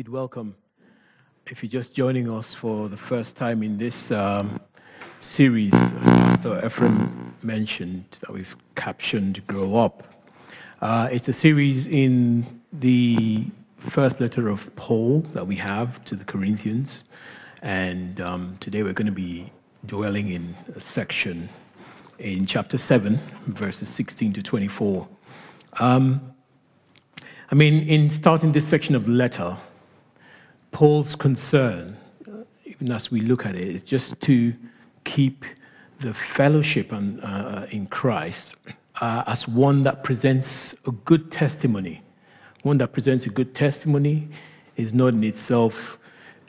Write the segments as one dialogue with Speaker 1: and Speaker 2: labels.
Speaker 1: Indeed, welcome. If you're just joining us for the first time in this um, series, as Pastor Ephraim mentioned, that we've captioned Grow Up, uh, it's a series in the first letter of Paul that we have to the Corinthians. And um, today we're going to be dwelling in a section in chapter 7, verses 16 to 24. Um, I mean, in starting this section of letter, Paul's concern, even as we look at it, is just to keep the fellowship uh, in Christ uh, as one that presents a good testimony. One that presents a good testimony is not in itself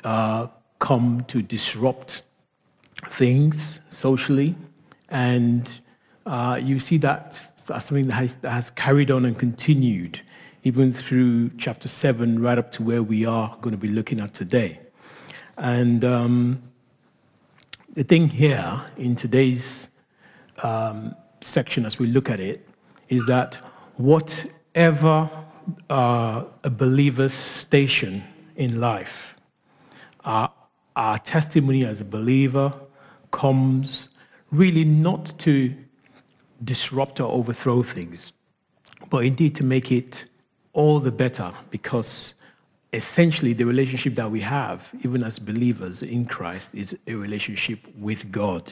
Speaker 1: uh, come to disrupt things socially. And uh, you see that as something that has, that has carried on and continued even through chapter 7 right up to where we are going to be looking at today. And um, the thing here in today's um, section, as we look at it, is that whatever uh, a believer's station in life, uh, our testimony as a believer comes really not to disrupt or overthrow things, but indeed to make it all the better because essentially the relationship that we have, even as believers in Christ, is a relationship with God.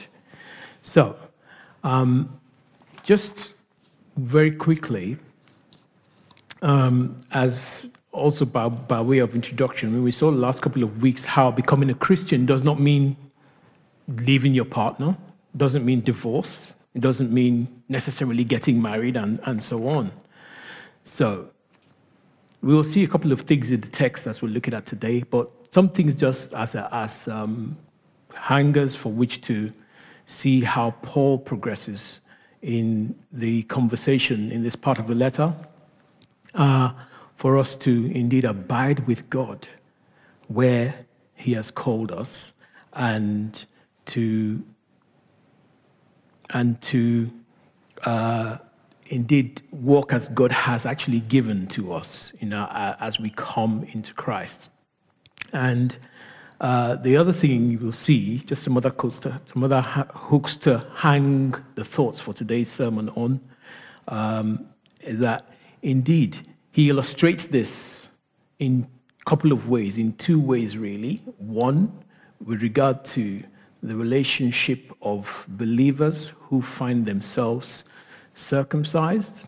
Speaker 1: So, um, just very quickly, um, as also by, by way of introduction, when we saw the last couple of weeks how becoming a Christian does not mean leaving your partner, doesn't mean divorce, it doesn't mean necessarily getting married and, and so on. So, we will see a couple of things in the text as we're looking at today, but some things just as, a, as um, hangers for which to see how Paul progresses in the conversation in this part of the letter, uh, for us to indeed abide with God where He has called us, and to and to uh, indeed walk as God has actually given to us you know, as we come into Christ. And uh, the other thing you will see, just some other, to, some other hooks to hang the thoughts for today's sermon on, um, is that indeed he illustrates this in a couple of ways, in two ways really. One, with regard to the relationship of believers who find themselves circumcised.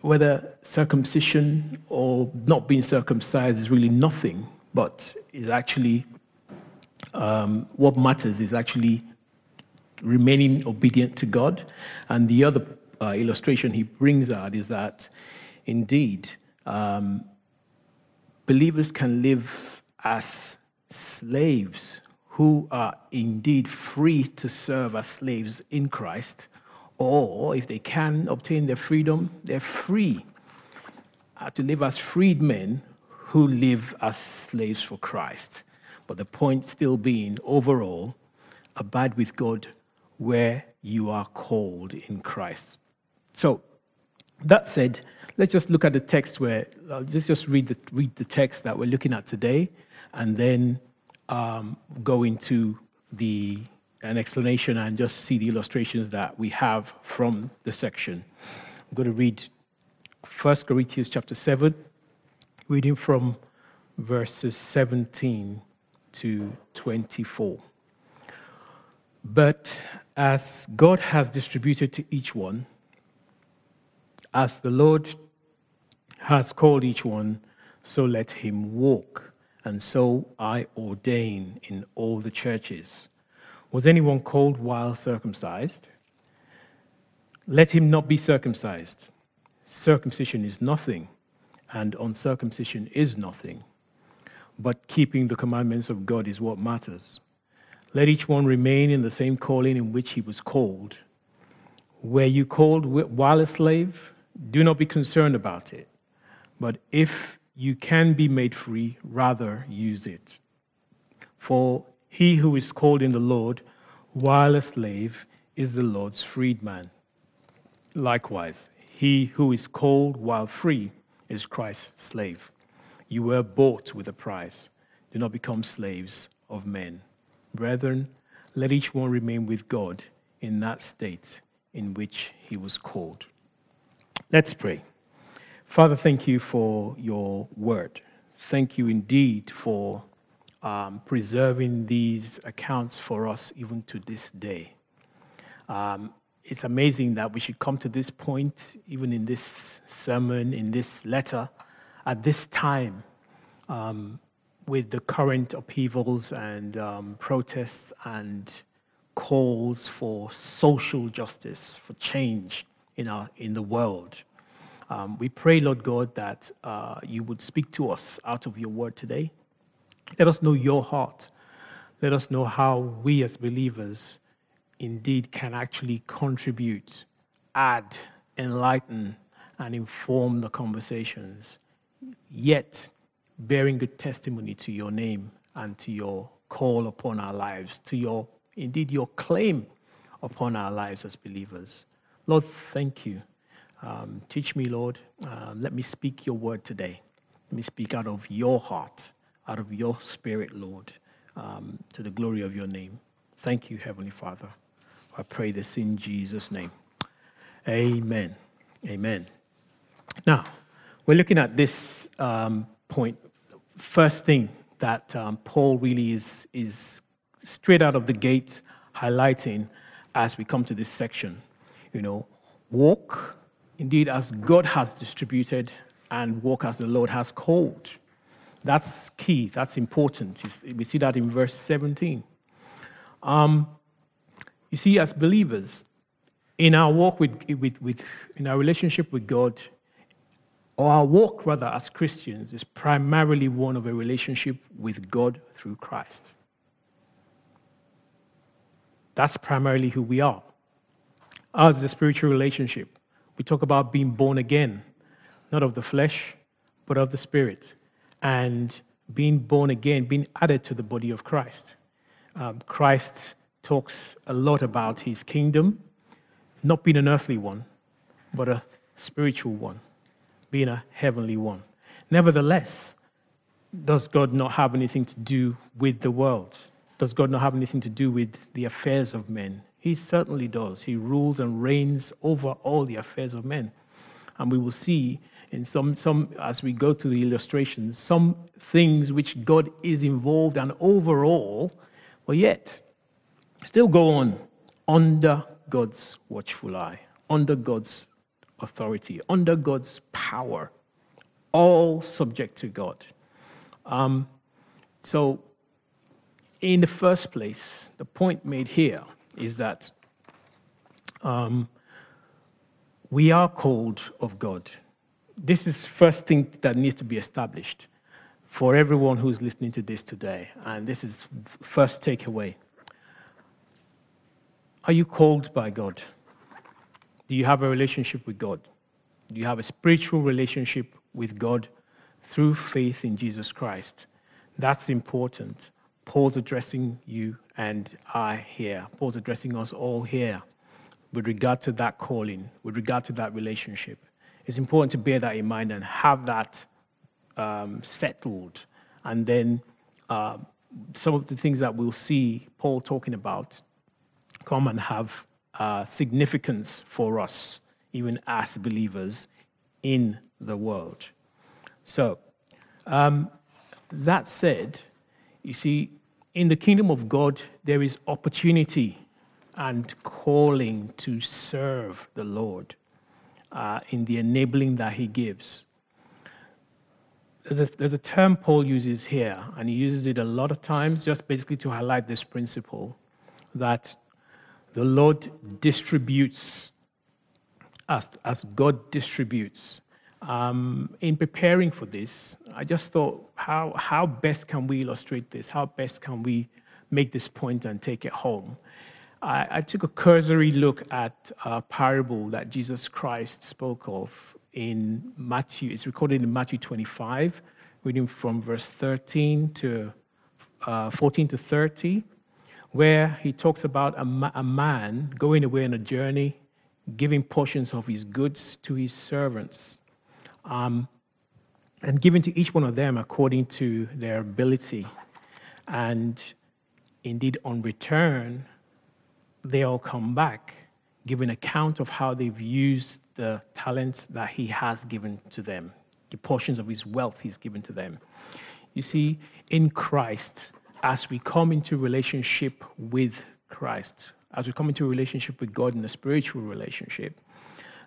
Speaker 1: Whether circumcision or not being circumcised is really nothing, but is actually um, what matters is actually remaining obedient to God. And the other uh, illustration he brings out is that indeed um, believers can live as slaves who are indeed free to serve as slaves in Christ or if they can obtain their freedom, they're free uh, to live as freedmen who live as slaves for Christ. But the point still being, overall, abide with God where you are called in Christ. So, that said, let's just look at the text where, uh, let's just read the, read the text that we're looking at today, and then um, go into the an explanation and just see the illustrations that we have from the section. I'm going to read 1 Corinthians chapter 7, reading from verses 17 to 24. But as God has distributed to each one, as the Lord has called each one, so let him walk. And so I ordain in all the churches. Was anyone called while circumcised? Let him not be circumcised. Circumcision is nothing, and uncircumcision is nothing. But keeping the commandments of God is what matters. Let each one remain in the same calling in which he was called. Were you called while a slave? Do not be concerned about it. But if you can be made free, rather use it. For he who is called in the Lord while a slave is the Lord's freedman. Likewise, he who is called while free is Christ's slave. You were bought with a price. Do not become slaves of men. Brethren, let each one remain with God in that state in which he was called. Let's pray. Father, thank you for your word. Thank you indeed for um, preserving these accounts for us even to this day. Um, it's amazing that we should come to this point, even in this sermon, in this letter, at this time, um, with the current upheavals and um, protests and calls for social justice, for change in, our, in the world. Um, we pray, Lord God, that uh, you would speak to us out of your word today. Let us know your heart. Let us know how we as believers indeed can actually contribute, add, enlighten, and inform the conversations, yet bearing good testimony to your name and to your call upon our lives, to your, indeed, your claim upon our lives as believers. Lord, thank you. Um, teach me, Lord. Um, let me speak your word today. Let me speak out of your heart, out of your spirit, Lord, um, to the glory of your name. Thank you, Heavenly Father. I pray this in Jesus' name. Amen. Amen. Now, we're looking at this um, point. First thing that um, Paul really is, is straight out of the gate highlighting as we come to this section. You know, walk indeed as God has distributed and walk as the Lord has called. That's key, that's important. We see that in verse 17. Um, you see, as believers, in our walk with, with, with, in our relationship with God, or our walk rather as Christians, is primarily one of a relationship with God through Christ. That's primarily who we are. As a spiritual relationship. We talk about being born again, not of the flesh, but of the Spirit. And being born again, being added to the body of Christ. Um, Christ talks a lot about his kingdom, not being an earthly one, but a spiritual one, being a heavenly one. Nevertheless, does God not have anything to do with the world? Does God not have anything to do with the affairs of men? He certainly does. He rules and reigns over all the affairs of men. And we will see in some, some as we go to the illustrations, some things which God is involved and overall, but yet still go on under God's watchful eye, under God's authority, under God's power, all subject to God. Um, so, in the first place, the point made here is that um, we are called of God. This is first thing that needs to be established for everyone who's listening to this today, and this is first takeaway. Are you called by God? Do you have a relationship with God? Do you have a spiritual relationship with God through faith in Jesus Christ? That's important. Paul's addressing you and I here. Paul's addressing us all here with regard to that calling, with regard to that relationship. It's important to bear that in mind and have that um, settled. And then uh, some of the things that we'll see Paul talking about come and have uh, significance for us, even as believers in the world. So, um, that said, you see, in the kingdom of God, there is opportunity and calling to serve the Lord uh, in the enabling that He gives. There's a, there's a term Paul uses here, and he uses it a lot of times just basically to highlight this principle that the Lord distributes as, as God distributes. Um, in preparing for this, I just thought, how, how best can we illustrate this? How best can we make this point and take it home? I, I took a cursory look at a parable that Jesus Christ spoke of in Matthew. It's recorded in Matthew 25, reading from verse 13 to uh, 14 to 30 where he talks about a, ma- a man going away on a journey, giving portions of his goods to his servants. Um, and giving to each one of them according to their ability. And indeed, on return, they all come back, giving account of how they've used the talents that He has given to them, the portions of His wealth He's given to them. You see, in Christ, as we come into relationship with Christ, as we come into relationship with God in a spiritual relationship,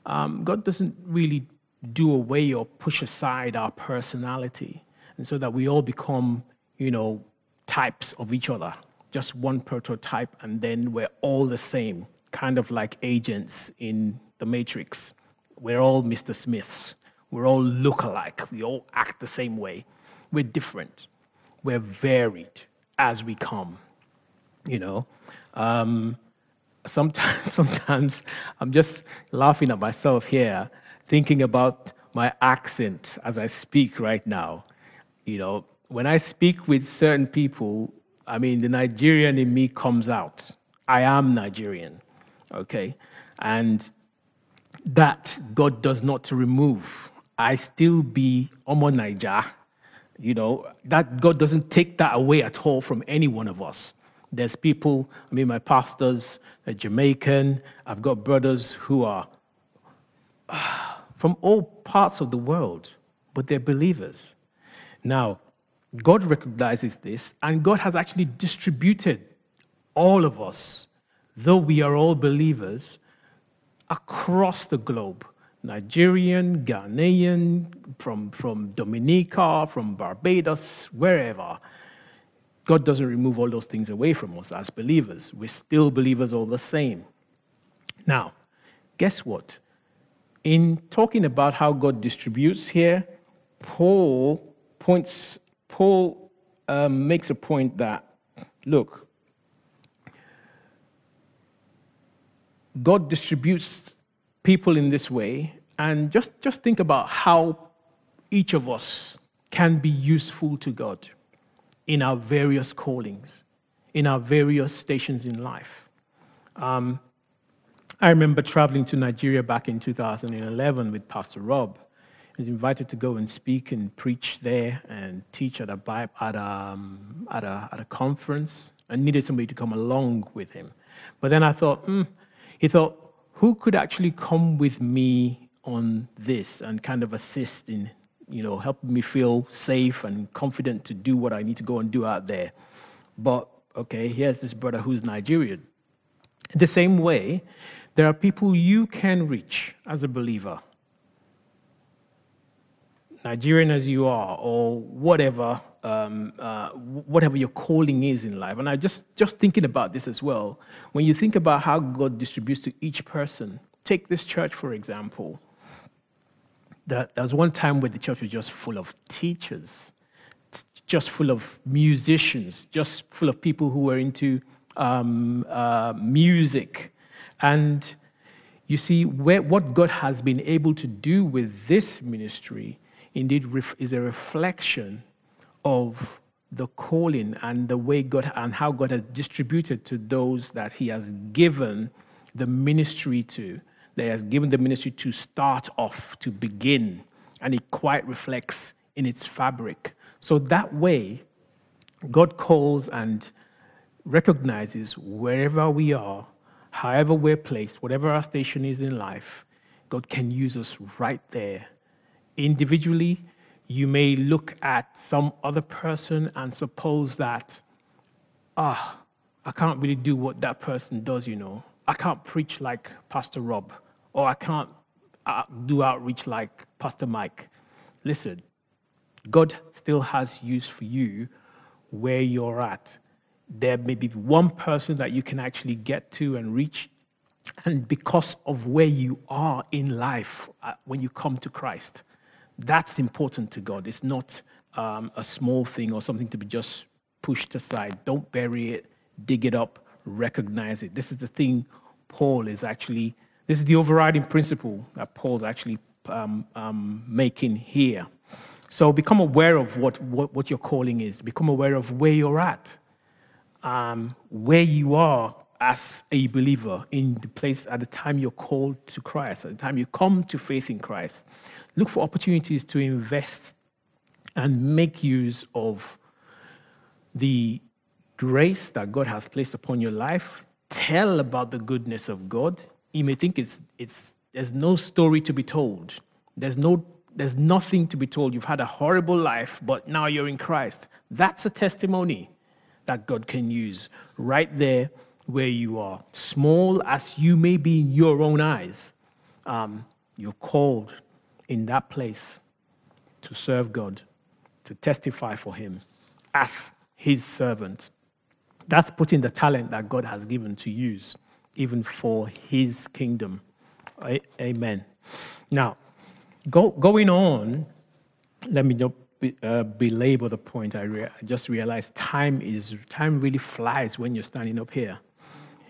Speaker 1: um, God doesn't really do away or push aside our personality, and so that we all become, you know, types of each other, just one prototype, and then we're all the same, kind of like agents in the Matrix. We're all Mr. Smiths. We're all look alike. We all act the same way. We're different. We're varied as we come. You know, um, sometimes, sometimes I'm just laughing at myself here, thinking about my accent as I speak right now. You know, when I speak with certain people, I mean, the Nigerian in me comes out. I am Nigerian, okay? And that God does not remove. I still be Omo Niger, you know, that God doesn't take that away at all from any one of us. There's people, I mean, my pastors are Jamaican. I've got brothers who are from all parts of the world, but they're believers. Now, God recognizes this, and God has actually distributed all of us, though we are all believers, across the globe. Nigerian, Ghanaian, from, from Dominica, from Barbados, wherever. God doesn't remove all those things away from us as believers. We're still believers all the same. Now, guess what? In talking about how God distributes here, Paul points, Paul um, makes a point that, look, God distributes people in this way, and just, just think about how each of us can be useful to God in our various callings, in our various stations in life. Um, I remember traveling to Nigeria back in 2011 with Pastor Rob. He was invited to go and speak and preach there and teach at a, at a, um, at a, at a conference. I needed somebody to come along with him. But then I thought, hmm, he thought, who could actually come with me on this and kind of assist in you know, helping me feel safe and confident to do what I need to go and do out there. But okay, here's this brother who's Nigerian. The same way, there are people you can reach as a believer. Nigerian as you are, or whatever, um, uh, whatever your calling is in life. And I just just thinking about this as well. When you think about how God distributes to each person, take this church for example that there was one time where the church was just full of teachers, just full of musicians, just full of people who were into um, uh, music. And you see, where, what God has been able to do with this ministry indeed ref, is a reflection of the calling and the way God and how God has distributed to those that He has given the ministry to that has given the ministry to start off, to begin, and it quite reflects in its fabric. So that way, God calls and recognizes wherever we are, however we're placed, whatever our station is in life, God can use us right there. Individually, you may look at some other person and suppose that, ah, I can't really do what that person does, you know. I can't preach like Pastor Rob or I can't uh, do outreach like Pastor Mike. Listen, God still has use for you where you're at. There may be one person that you can actually get to and reach. And because of where you are in life uh, when you come to Christ, that's important to God. It's not um, a small thing or something to be just pushed aside. Don't bury it, dig it up, recognize it. This is the thing Paul is actually this is the overriding principle that Paul's actually um, um, making here. So become aware of what, what, what, your calling is, become aware of where you're at, um, where you are as a believer in the place at the time you're called to Christ, at the time you come to faith in Christ. Look for opportunities to invest and make use of the grace that God has placed upon your life. Tell about the goodness of God. You may think it's, it's, there's no story to be told. There's, no, there's nothing to be told. You've had a horrible life, but now you're in Christ. That's a testimony that God can use right there where you are. Small as you may be in your own eyes, um, you're called in that place to serve God, to testify for Him as His servant. That's putting the talent that God has given to use, even for His kingdom. Amen. Now, go, going on, let me not uh, belabor the point. I, re- I just realized time is time really flies when you're standing up here.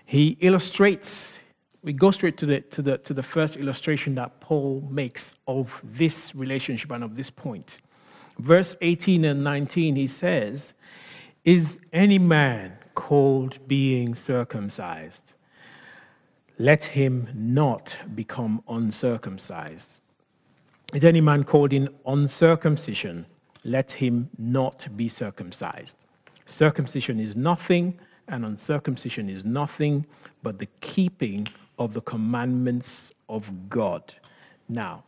Speaker 1: He illustrates. We go straight to the, to, the, to the first illustration that Paul makes of this relationship and of this point. Verse 18 and 19, he says, Is any man called being circumcised? Let him not become uncircumcised. Is any man called in uncircumcision? Let him not be circumcised. Circumcision is nothing, and uncircumcision is nothing but the keeping of the commandments of God. Now,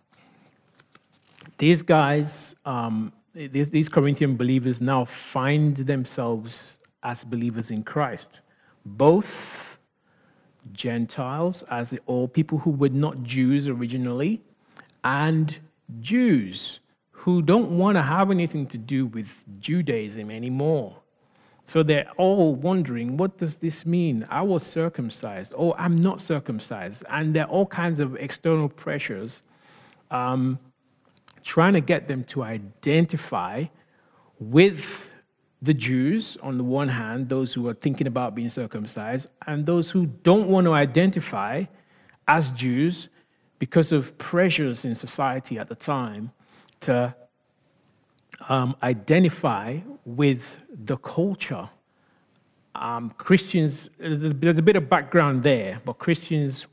Speaker 1: these guys, um, these, these Corinthian believers now find themselves as believers in Christ, both Gentiles, as the, all people who were not Jews originally, and Jews who don't want to have anything to do with Judaism anymore. So they're all wondering, what does this mean? I was circumcised. Oh, I'm not circumcised. And there are all kinds of external pressures um, trying to get them to identify with the Jews, on the one hand, those who are thinking about being circumcised, and those who don't want to identify as Jews because of pressures in society at the time to um, identify with the culture. Um, Christians, there's there's a bit of background there, but Christians,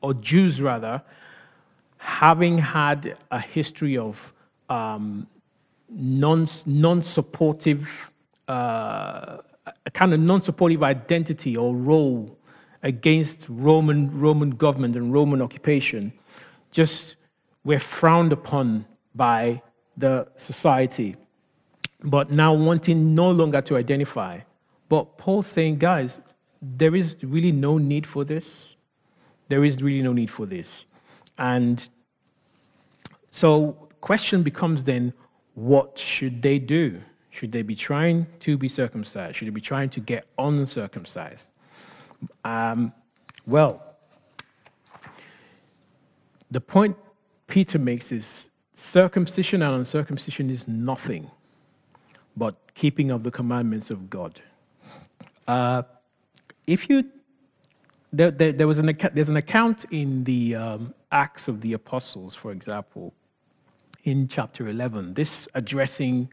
Speaker 1: or Jews rather, having had a history of um, non non supportive, uh, a kind of non supportive identity or role against Roman Roman government and Roman occupation, just were frowned upon by the society, but now wanting no longer to identify. But Paul's saying, guys, there is really no need for this. There is really no need for this. And so, question becomes then, what should they do? Should they be trying to be circumcised? Should they be trying to get uncircumcised? Um, well, the point Peter makes is circumcision and uncircumcision is nothing but keeping of the commandments of God. Uh, if you there, there, there, was an there's an account in the um, Acts of the Apostles, for example, in chapter 11. This addressing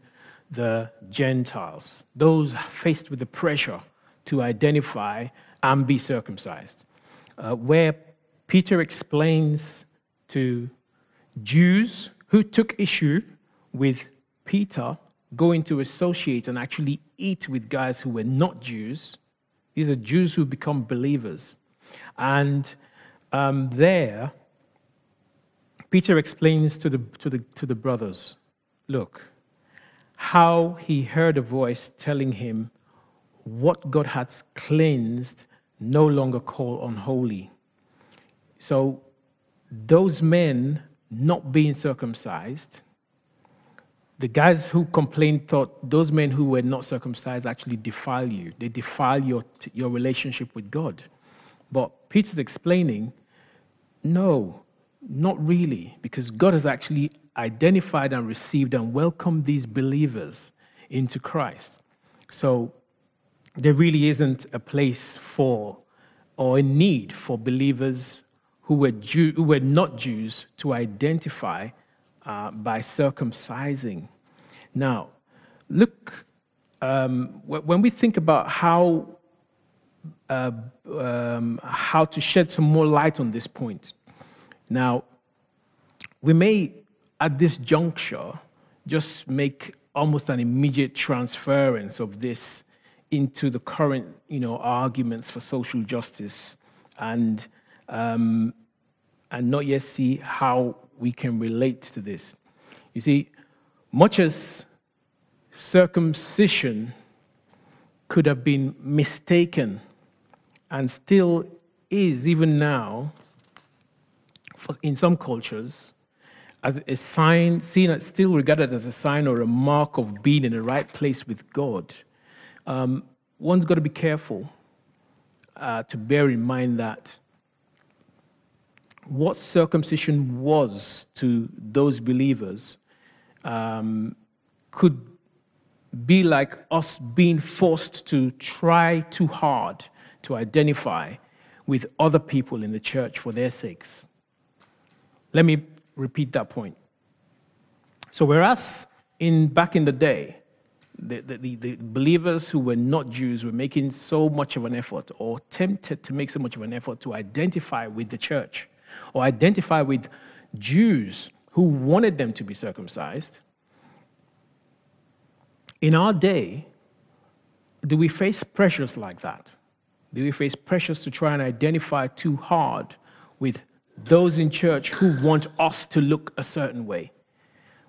Speaker 1: the Gentiles, those faced with the pressure to identify and be circumcised, uh, where Peter explains to Jews who took issue with Peter going to associate and actually eat with guys who were not Jews. These are Jews who become believers. And um, there, Peter explains to the, to, the, to the brothers look, how he heard a voice telling him, What God has cleansed, no longer call unholy. So, those men not being circumcised, the guys who complained thought those men who were not circumcised actually defile you. They defile your, your relationship with God. But Peter's explaining, no, not really, because God has actually identified and received and welcomed these believers into Christ. So there really isn't a place for or a need for believers who were, Jew, who were not Jews to identify uh, by circumcising. Now, look, um, when we think about how, uh, um, how to shed some more light on this point, now, we may, at this juncture, just make almost an immediate transference of this into the current, you know, arguments for social justice and, um, and not yet see how we can relate to this. You see, much as circumcision could have been mistaken and still is, even now, in some cultures, as a sign, seen as still regarded as a sign or a mark of being in the right place with God, um, one's got to be careful uh, to bear in mind that what circumcision was to those believers um, could be like us being forced to try too hard to identify with other people in the church for their sakes. Let me repeat that point. So, whereas in back in the day, the, the, the, believers who were not Jews were making so much of an effort or tempted to make so much of an effort to identify with the church or identify with Jews who wanted them to be circumcised. In our day, do we face pressures like that? Do we face pressures to try and identify too hard with those in church who want us to look a certain way?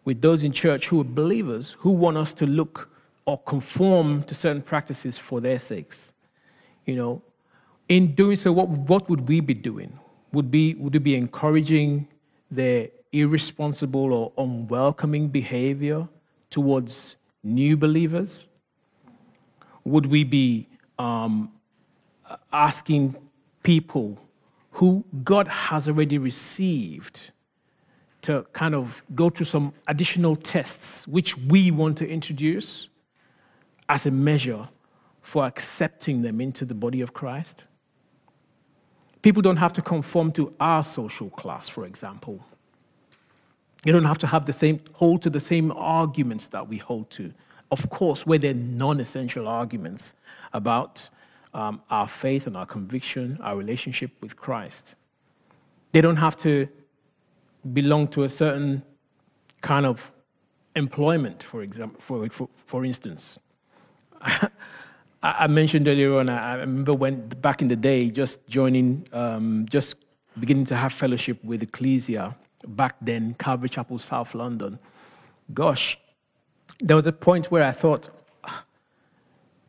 Speaker 1: With those in church who are believers who want us to look or conform to certain practices for their sakes? You know, in doing so, what, what would we be doing? Would, be, would be encouraging their irresponsible or unwelcoming behavior towards new believers? Would we be um, asking people who God has already received to kind of go through some additional tests which we want to introduce as a measure for accepting them into the body of Christ? People don't have to conform to our social class, for example. You don't have to have the same, hold to the same arguments that we hold to. Of course, where they're non essential arguments about um, our faith and our conviction, our relationship with Christ. They don't have to belong to a certain kind of employment, for example, for, for, for instance. I mentioned earlier on, I remember when back in the day, just joining, um, just beginning to have fellowship with Ecclesia back then, Calvary Chapel, South London. Gosh, there was a point where I thought, ah,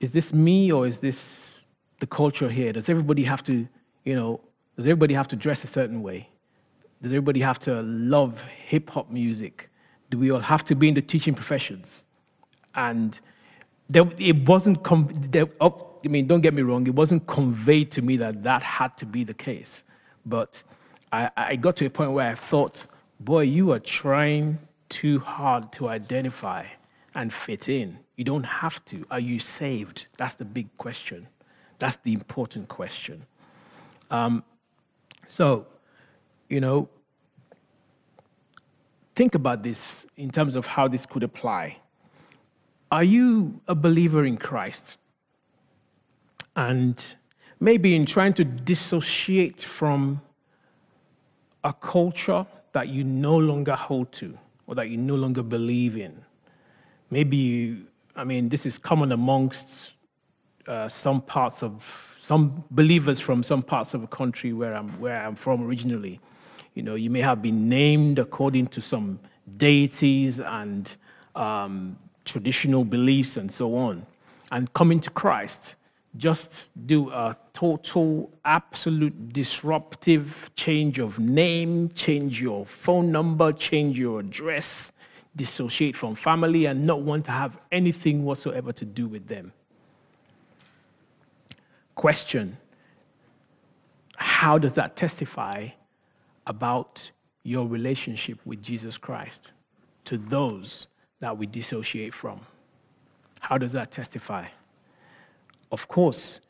Speaker 1: is this me or is this the culture here? Does everybody have to, you know, does everybody have to dress a certain way? Does everybody have to love hip hop music? Do we all have to be in the teaching professions? And there, it wasn't, com- there, oh, I mean, don't get me wrong, it wasn't conveyed to me that that had to be the case. But I, I got to a point where I thought, boy, you are trying too hard to identify and fit in. You don't have to. Are you saved? That's the big question. That's the important question. Um, so, you know, think about this in terms of how this could apply. Are you a believer in Christ? And maybe in trying to dissociate from a culture that you no longer hold to or that you no longer believe in. Maybe, you, I mean, this is common amongst uh, some parts of some believers from some parts of the country where I'm, where I'm from originally. You know, you may have been named according to some deities and um, traditional beliefs and so on, and coming to Christ, just do a total, absolute disruptive change of name, change your phone number, change your address, dissociate from family, and not want to have anything whatsoever to do with them. Question How does that testify about your relationship with Jesus Christ to those that we dissociate from. How does that testify? Of course,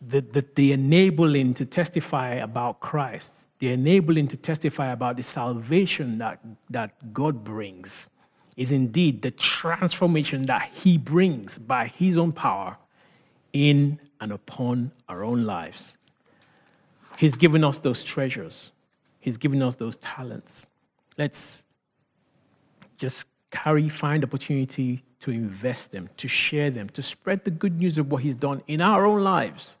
Speaker 1: the, the, the, enabling to testify about Christ, the enabling to testify about the salvation that, that God brings, is indeed the transformation that He brings by His own power in and upon our own lives. He's given us those treasures, He's given us those talents. Let's just carry, find opportunity to invest them, to share them, to spread the good news of what He's done in our own lives.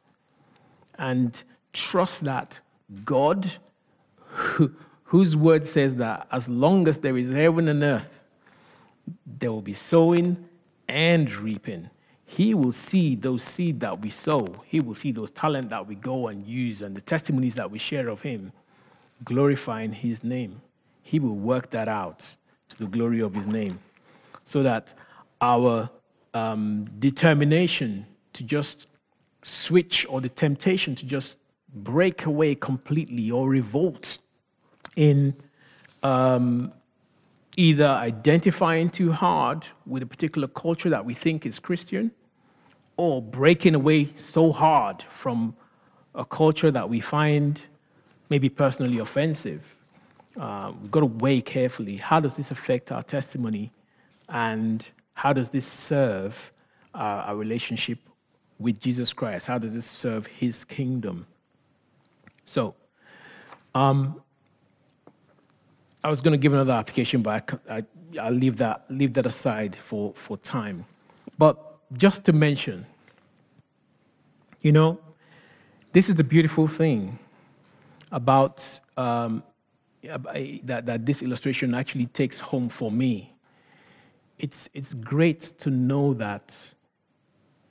Speaker 1: And trust that God, whose word says that as long as there is heaven and earth, there will be sowing and reaping. He will see those seed that we sow. He will see those talent that we go and use and the testimonies that we share of Him, glorifying His name. He will work that out to the glory of His name, so that our um, determination to just switch or the temptation to just break away completely or revolt in um, either identifying too hard with a particular culture that we think is Christian or breaking away so hard from a culture that we find maybe personally offensive. Uh, we've got to weigh carefully how does this affect our testimony and how does this serve uh, our relationship with Jesus Christ? How does this serve his kingdom? So, um, I was going to give another application, but I, I, will leave that, leave that aside for, for time. But just to mention, you know, this is the beautiful thing about um, that, that this illustration actually takes home for me. It's, it's great to know that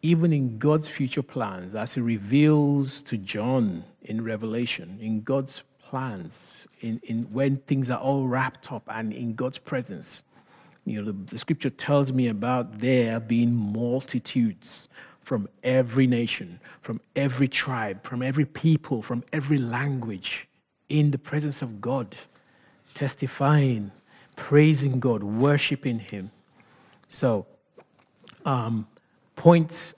Speaker 1: even in God's future plans, as He reveals to John in Revelation, in God's plans, in, in when things are all wrapped up and in God's presence. You know, the, the scripture tells me about there being multitudes from every nation, from every tribe, from every people, from every language in the presence of God, testifying, praising God, worshiping Him. So, um, point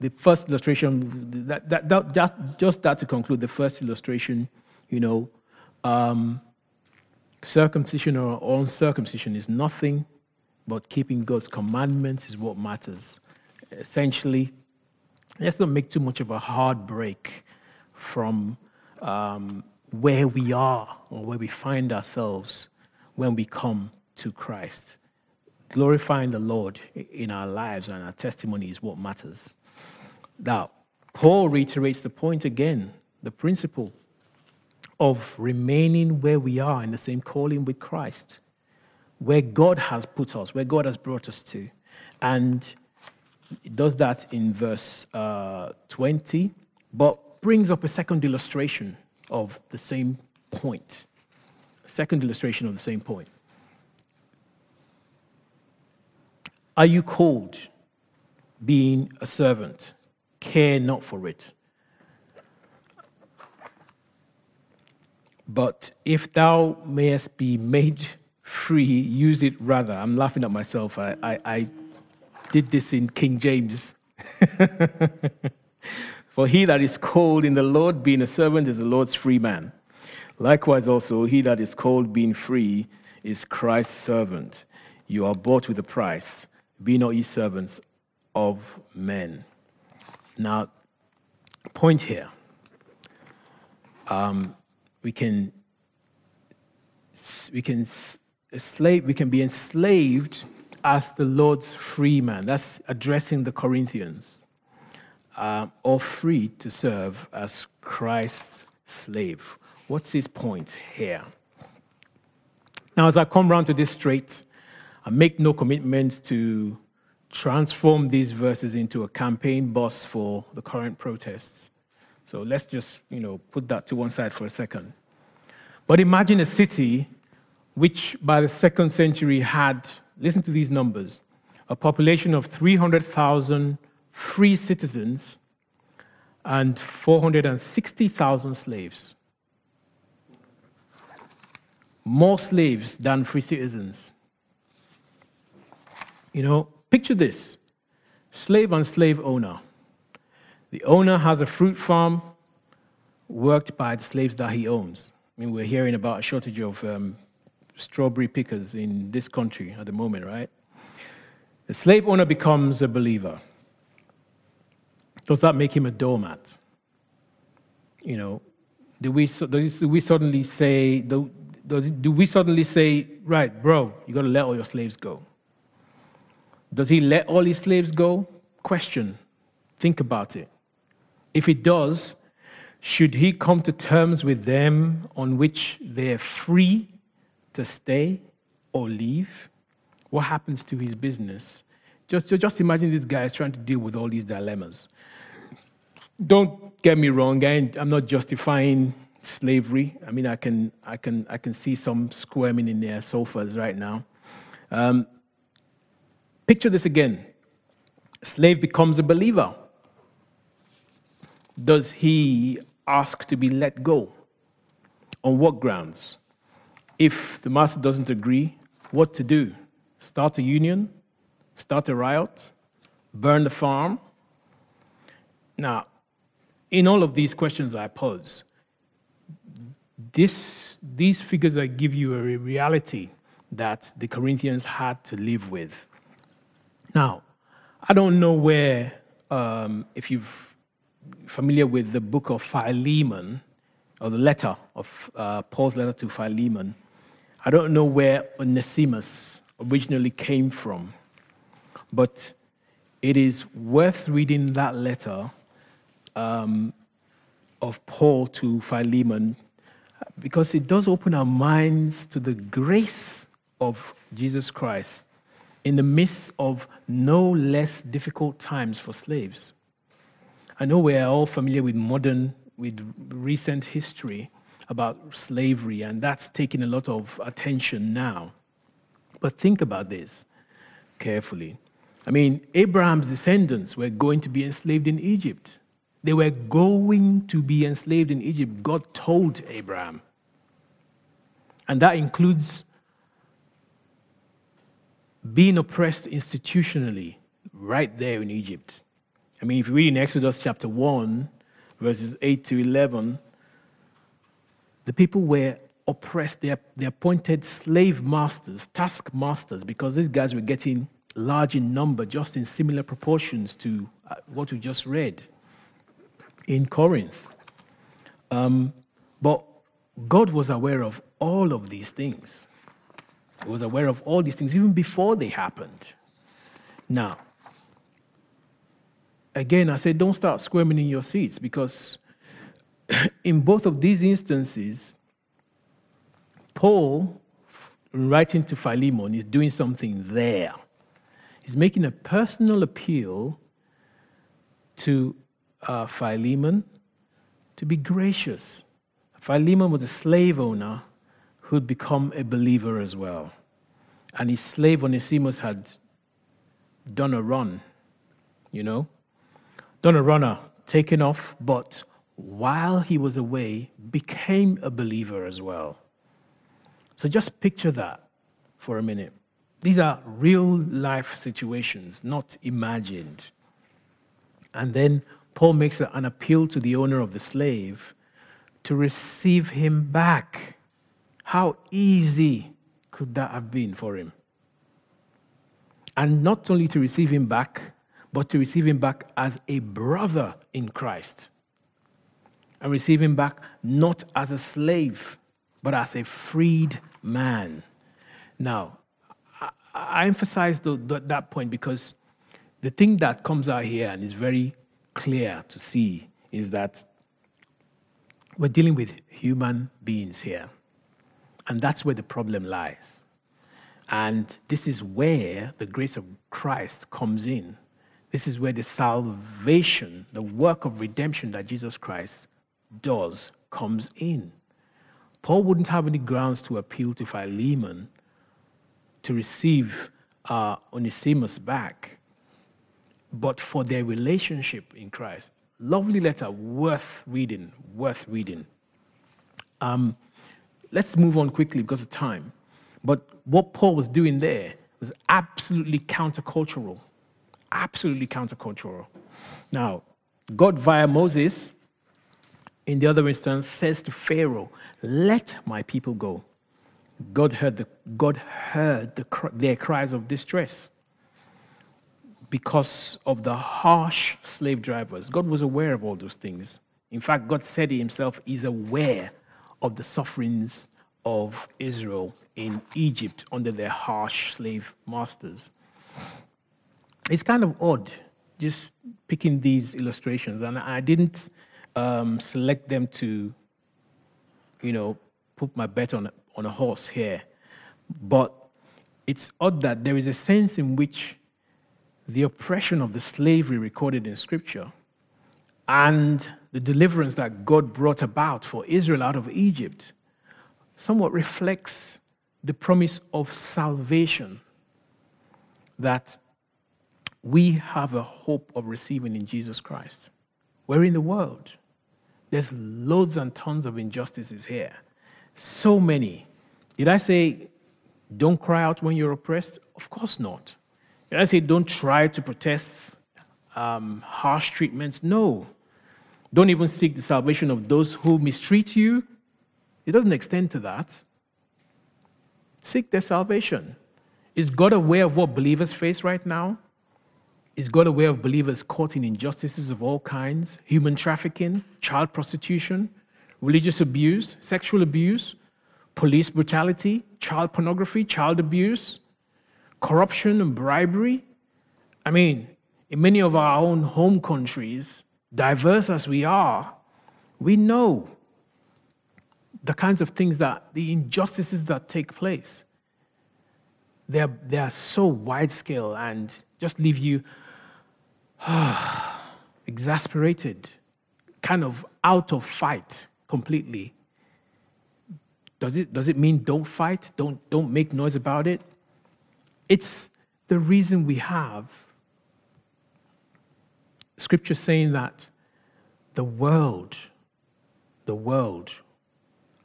Speaker 1: the first illustration, that, that, that, just, just that to conclude, the first illustration you know, um, circumcision or uncircumcision is nothing but keeping God's commandments is what matters. Essentially, let's not make too much of a hard break from um, where we are or where we find ourselves when we come to Christ. Glorifying the Lord in our lives and our testimony is what matters. Now, Paul reiterates the point again the principle of remaining where we are in the same calling with Christ, where God has put us, where God has brought us to. And it does that in verse uh, 20, but brings up a second illustration of the same point. Second illustration of the same point. Are you called being a servant? Care not for it But if thou mayest be made free, use it rather. I'm laughing at myself. I, I, I did this in King James. For he that is called in the Lord, being a servant, is the Lord's free man. Likewise, also, he that is called being free is Christ's servant. You are bought with a price. Be not ye servants of men. Now, point here. Um, we can we can slave, we can be enslaved as the Lord's free man. That's addressing the Corinthians. Uh, or free to serve as Christ's slave. What's his point here? Now, as I come round to this straight, I make no commitment to transform these verses into a campaign boss for the current protests. So let's just, you know, put that to one side for a second. But imagine a city which by the second century had, listen to these numbers, a population of 300,000 free citizens and 460,000 slaves. More slaves than free citizens. You know, picture this slave and slave owner. The owner has a fruit farm worked by the slaves that he owns. I mean, we're hearing about a shortage of um, strawberry pickers in this country at the moment, right? The slave owner becomes a believer. Does that make him a doormat? You know, do we, do we suddenly say, do, does, do we suddenly say, right, bro, you got to let all your slaves go? Does he let all his slaves go? Question. Think about it. If he does, should he come to terms with them on which they're free to stay or leave? What happens to his business? Just, just imagine this guy is trying to deal with all these dilemmas. Don't get me wrong, I, I'm not justifying slavery. I mean, I can, I can, I can see some squirming in their sofas right now. Um, picture this again slave becomes a believer. Does he ask to be let go? On what grounds? If the master doesn't agree, what to do? Start a union? Start a riot? Burn the farm? Now, in all of these questions I pose, this, these figures I give you are a reality that the Corinthians had to live with. Now, I don't know where, um, if you're familiar with the book of Philemon, or the letter of uh, Paul's letter to Philemon, I don't know where Onesimus originally came from, but it is worth reading that letter um, of Paul to Philemon because it does open our minds to the grace of Jesus Christ in the midst of no less difficult times for slaves. I know we are all familiar with modern, with recent history about slavery, and that's taking a lot of attention now. But think about this carefully. I mean, Abraham's descendants were going to be enslaved in Egypt. They were going to be enslaved in Egypt. God told Abraham. And that includes being oppressed institutionally right there in Egypt. I mean, if you read in Exodus chapter 1, verses 8 to 11, the people were oppressed. They, they appointed slave masters, task masters, because these guys were getting large in number, just in similar proportions to uh, what we just read in Corinth. Um, but God was aware of all of these things. He was aware of all these things even before they happened. Now, again, I said, don't start squirming in your seats because in both of these instances, Paul, writing to Philemon, is doing something there. He's making a personal appeal to uh, Philemon to be gracious. Philemon was a slave owner who'd become a believer as well. And his slave Onesimus had done a run, you know, done a runner, taken off, but while he was away, became a believer as well. So just picture that for a minute. These are real life situations, not imagined. And then Paul makes an appeal to the owner of the slave to receive him back. How easy could that have been for him? And not only to receive him back, but to receive him back as a brother in Christ. And receive him back not as a slave, but as a freed man. Now, I, emphasize that point because the thing that comes out here and is very clear to see is that we're dealing with human beings here. And that's where the problem lies. And this is where the grace of Christ comes in. This is where the salvation, the work of redemption that Jesus Christ does, comes in. Paul wouldn't have any grounds to appeal to Philemon to receive uh, Onesimus back, but for their relationship in Christ. Lovely letter, worth reading, worth reading. Um, let's move on quickly because of time. But what Paul was doing there was absolutely countercultural. Absolutely countercultural. Now, God via Moses, in the other instance, says to Pharaoh, Let my people go. God heard, the, God heard the, their cries of distress because of the harsh slave drivers. God was aware of all those things. In fact, God said He Himself is aware of the sufferings of Israel in Egypt under their harsh slave masters. it's kind of odd just picking these illustrations, and I didn't um, select them to, you know, put my bet on, on a horse here. But it's odd that there is a sense in which the oppression of the slavery recorded in Scripture and the deliverance that God brought about for Israel out of Egypt somewhat reflects the promise of salvation that we have a hope of receiving in Jesus Christ. We're in the world. There's loads and tons of injustices here. So many. Did I say don't cry out when you're oppressed? Of course not. I say don't try to protest um, harsh treatments? No. Don't even seek the salvation of those who mistreat you. It doesn't extend to that. Seek their salvation. Is God aware of what believers face right now? Is God aware of believers caught in injustices of all kinds human trafficking, child prostitution, religious abuse, sexual abuse, police brutality, child pornography, child abuse, corruption and bribery? I mean, in many of our own home countries, diverse as we are, we know the kinds of things that, the injustices that take place. They're, they are so wide scale and just leave you exasperated, kind of out of fight completely. Does it, does it mean don't fight? Don't, don't make noise about it? It's the reason we have scripture saying that the world, the world,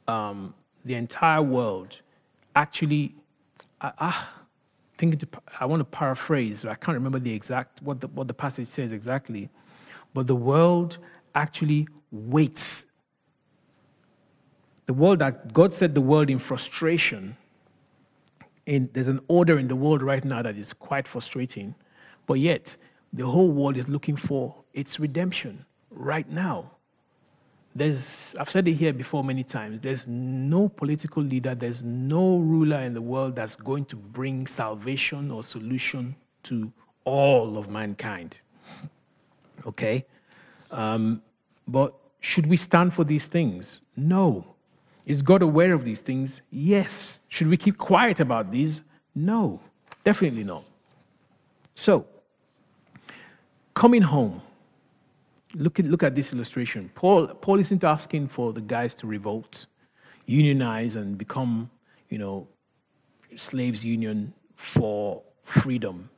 Speaker 1: um, the entire world actually, ah, thinking to, I want to paraphrase, I can't remember the exact, what the, what the passage says exactly, but the world actually waits. The world that God set the world in frustration. In, there's an order in the world right now that is quite frustrating, but yet the whole world is looking for its redemption right now. There's, I've said it here before many times, there's no political leader, there's no ruler in the world that's going to bring salvation or solution to all of mankind. Okay? Um, but should we stand for these things? No. Is God aware of these things? Yes. Should we keep quiet about these? No. Definitely not. So, coming home, look at, look at this illustration. Paul, Paul isn't asking for the guys to revolt, unionize, and become, you know, slaves union for freedom.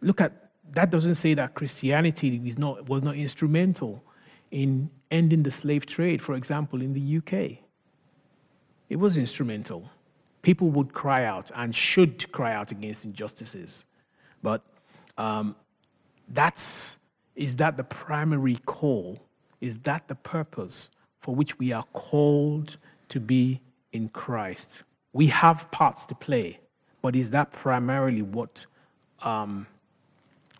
Speaker 1: Look at that doesn't say that Christianity is not, was not instrumental in ending the slave trade, for example, in the UK. It was instrumental. People would cry out and should cry out against injustices. But um, that's is that the primary call? Is that the purpose for which we are called to be in Christ? We have parts to play, but is that primarily what um,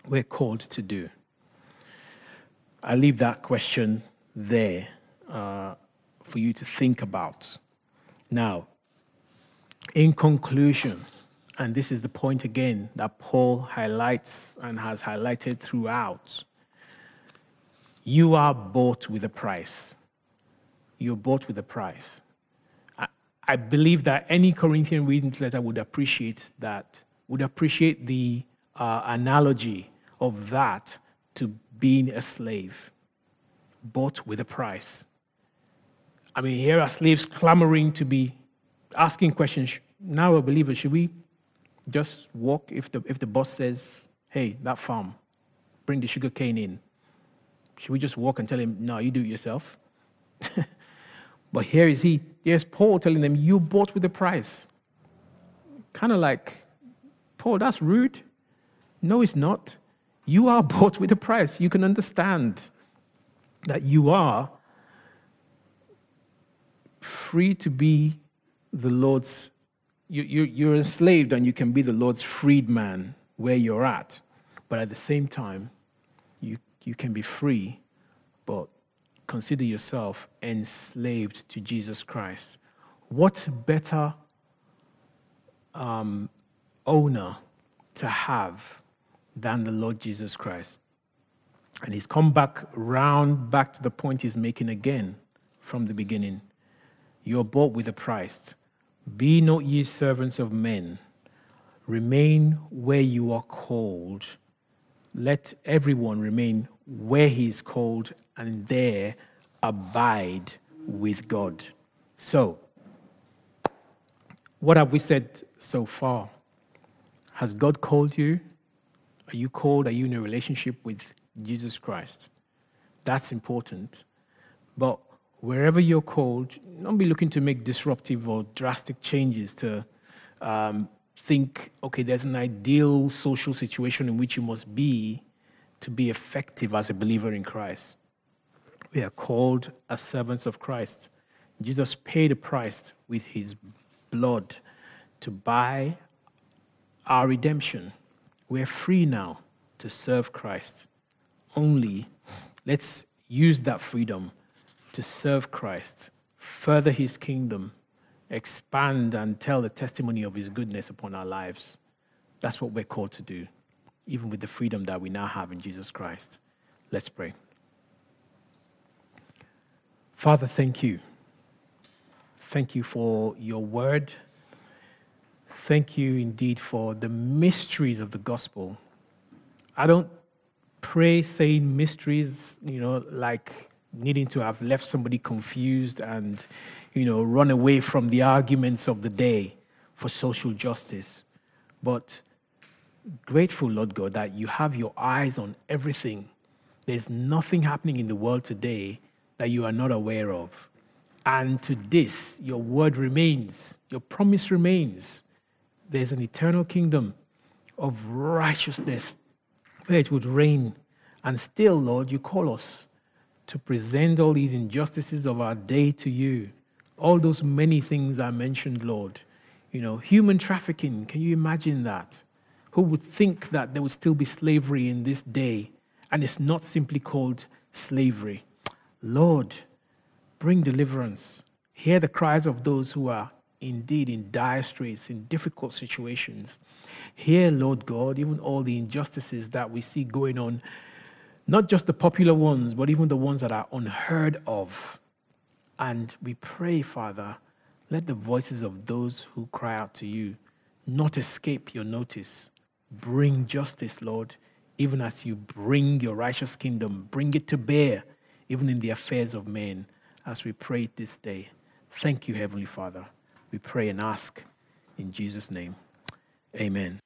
Speaker 1: we're called to do? I leave that question there uh, for you to think about. Now, in conclusion, and this is the point again that Paul highlights and has highlighted throughout you are bought with a price. You're bought with a price. I, I believe that any Corinthian reading letter would appreciate that, would appreciate the uh, analogy of that to being a slave, bought with a price. I mean, here are slaves clamoring to be asking questions. Now, a believer, should we just walk if the, if the boss says, hey, that farm, bring the sugar cane in? Should we just walk and tell him, no, you do it yourself? but here is he, here's Paul telling them, you bought with a price. Kind of like, Paul, that's rude. No, it's not. You are bought with a price. You can understand that you are free to be the Lord's, you, you, you're enslaved and you can be the Lord's freedman where you're at. But at the same time, you, you can be free, but consider yourself enslaved to Jesus Christ. What better um, owner to have than the Lord Jesus Christ. And he's come back round back to the point he's making again from the beginning. You are bought with a price. Be not ye servants of men. Remain where you are called. Let everyone remain where he is called, and there abide with God. So, what have we said so far? Has God called you? Are you called? Are you in a relationship with Jesus Christ? That's important. But wherever you're called, don't be looking to make disruptive or drastic changes to um, think, okay, there's an ideal social situation in which you must be to be effective as a believer in Christ. We are called as servants of Christ. Jesus paid a price with his blood to buy our redemption. We're free now to serve Christ. Only let's use that freedom to serve Christ, further his kingdom, expand and tell the testimony of his goodness upon our lives. That's what we're called to do, even with the freedom that we now have in Jesus Christ. Let's pray. Father, thank you. Thank you for your word. Thank you indeed for the mysteries of the gospel. I don't pray saying mysteries, you know, like needing to have left somebody confused and, you know, run away from the arguments of the day for social justice. But grateful, Lord God, that you have your eyes on everything. There's nothing happening in the world today that you are not aware of. And to this, your word remains, your promise remains. There's an eternal kingdom of righteousness where it would reign. And still, Lord, you call us to present all these injustices of our day to you. All those many things I mentioned, Lord. You know, human trafficking, can you imagine that? Who would think that there would still be slavery in this day? And it's not simply called slavery. Lord, bring deliverance. Hear the cries of those who are indeed in dire straits, in difficult situations. Hear, Lord God, even all the injustices that we see going on, not just the popular ones, but even the ones that are unheard of. And we pray, Father, let the voices of those who cry out to you not escape your notice. Bring justice, Lord, even as you bring your righteous kingdom. Bring it to bear, even in the affairs of men, as we pray this day. Thank you, Heavenly Father. We pray and ask in Jesus' name. Amen.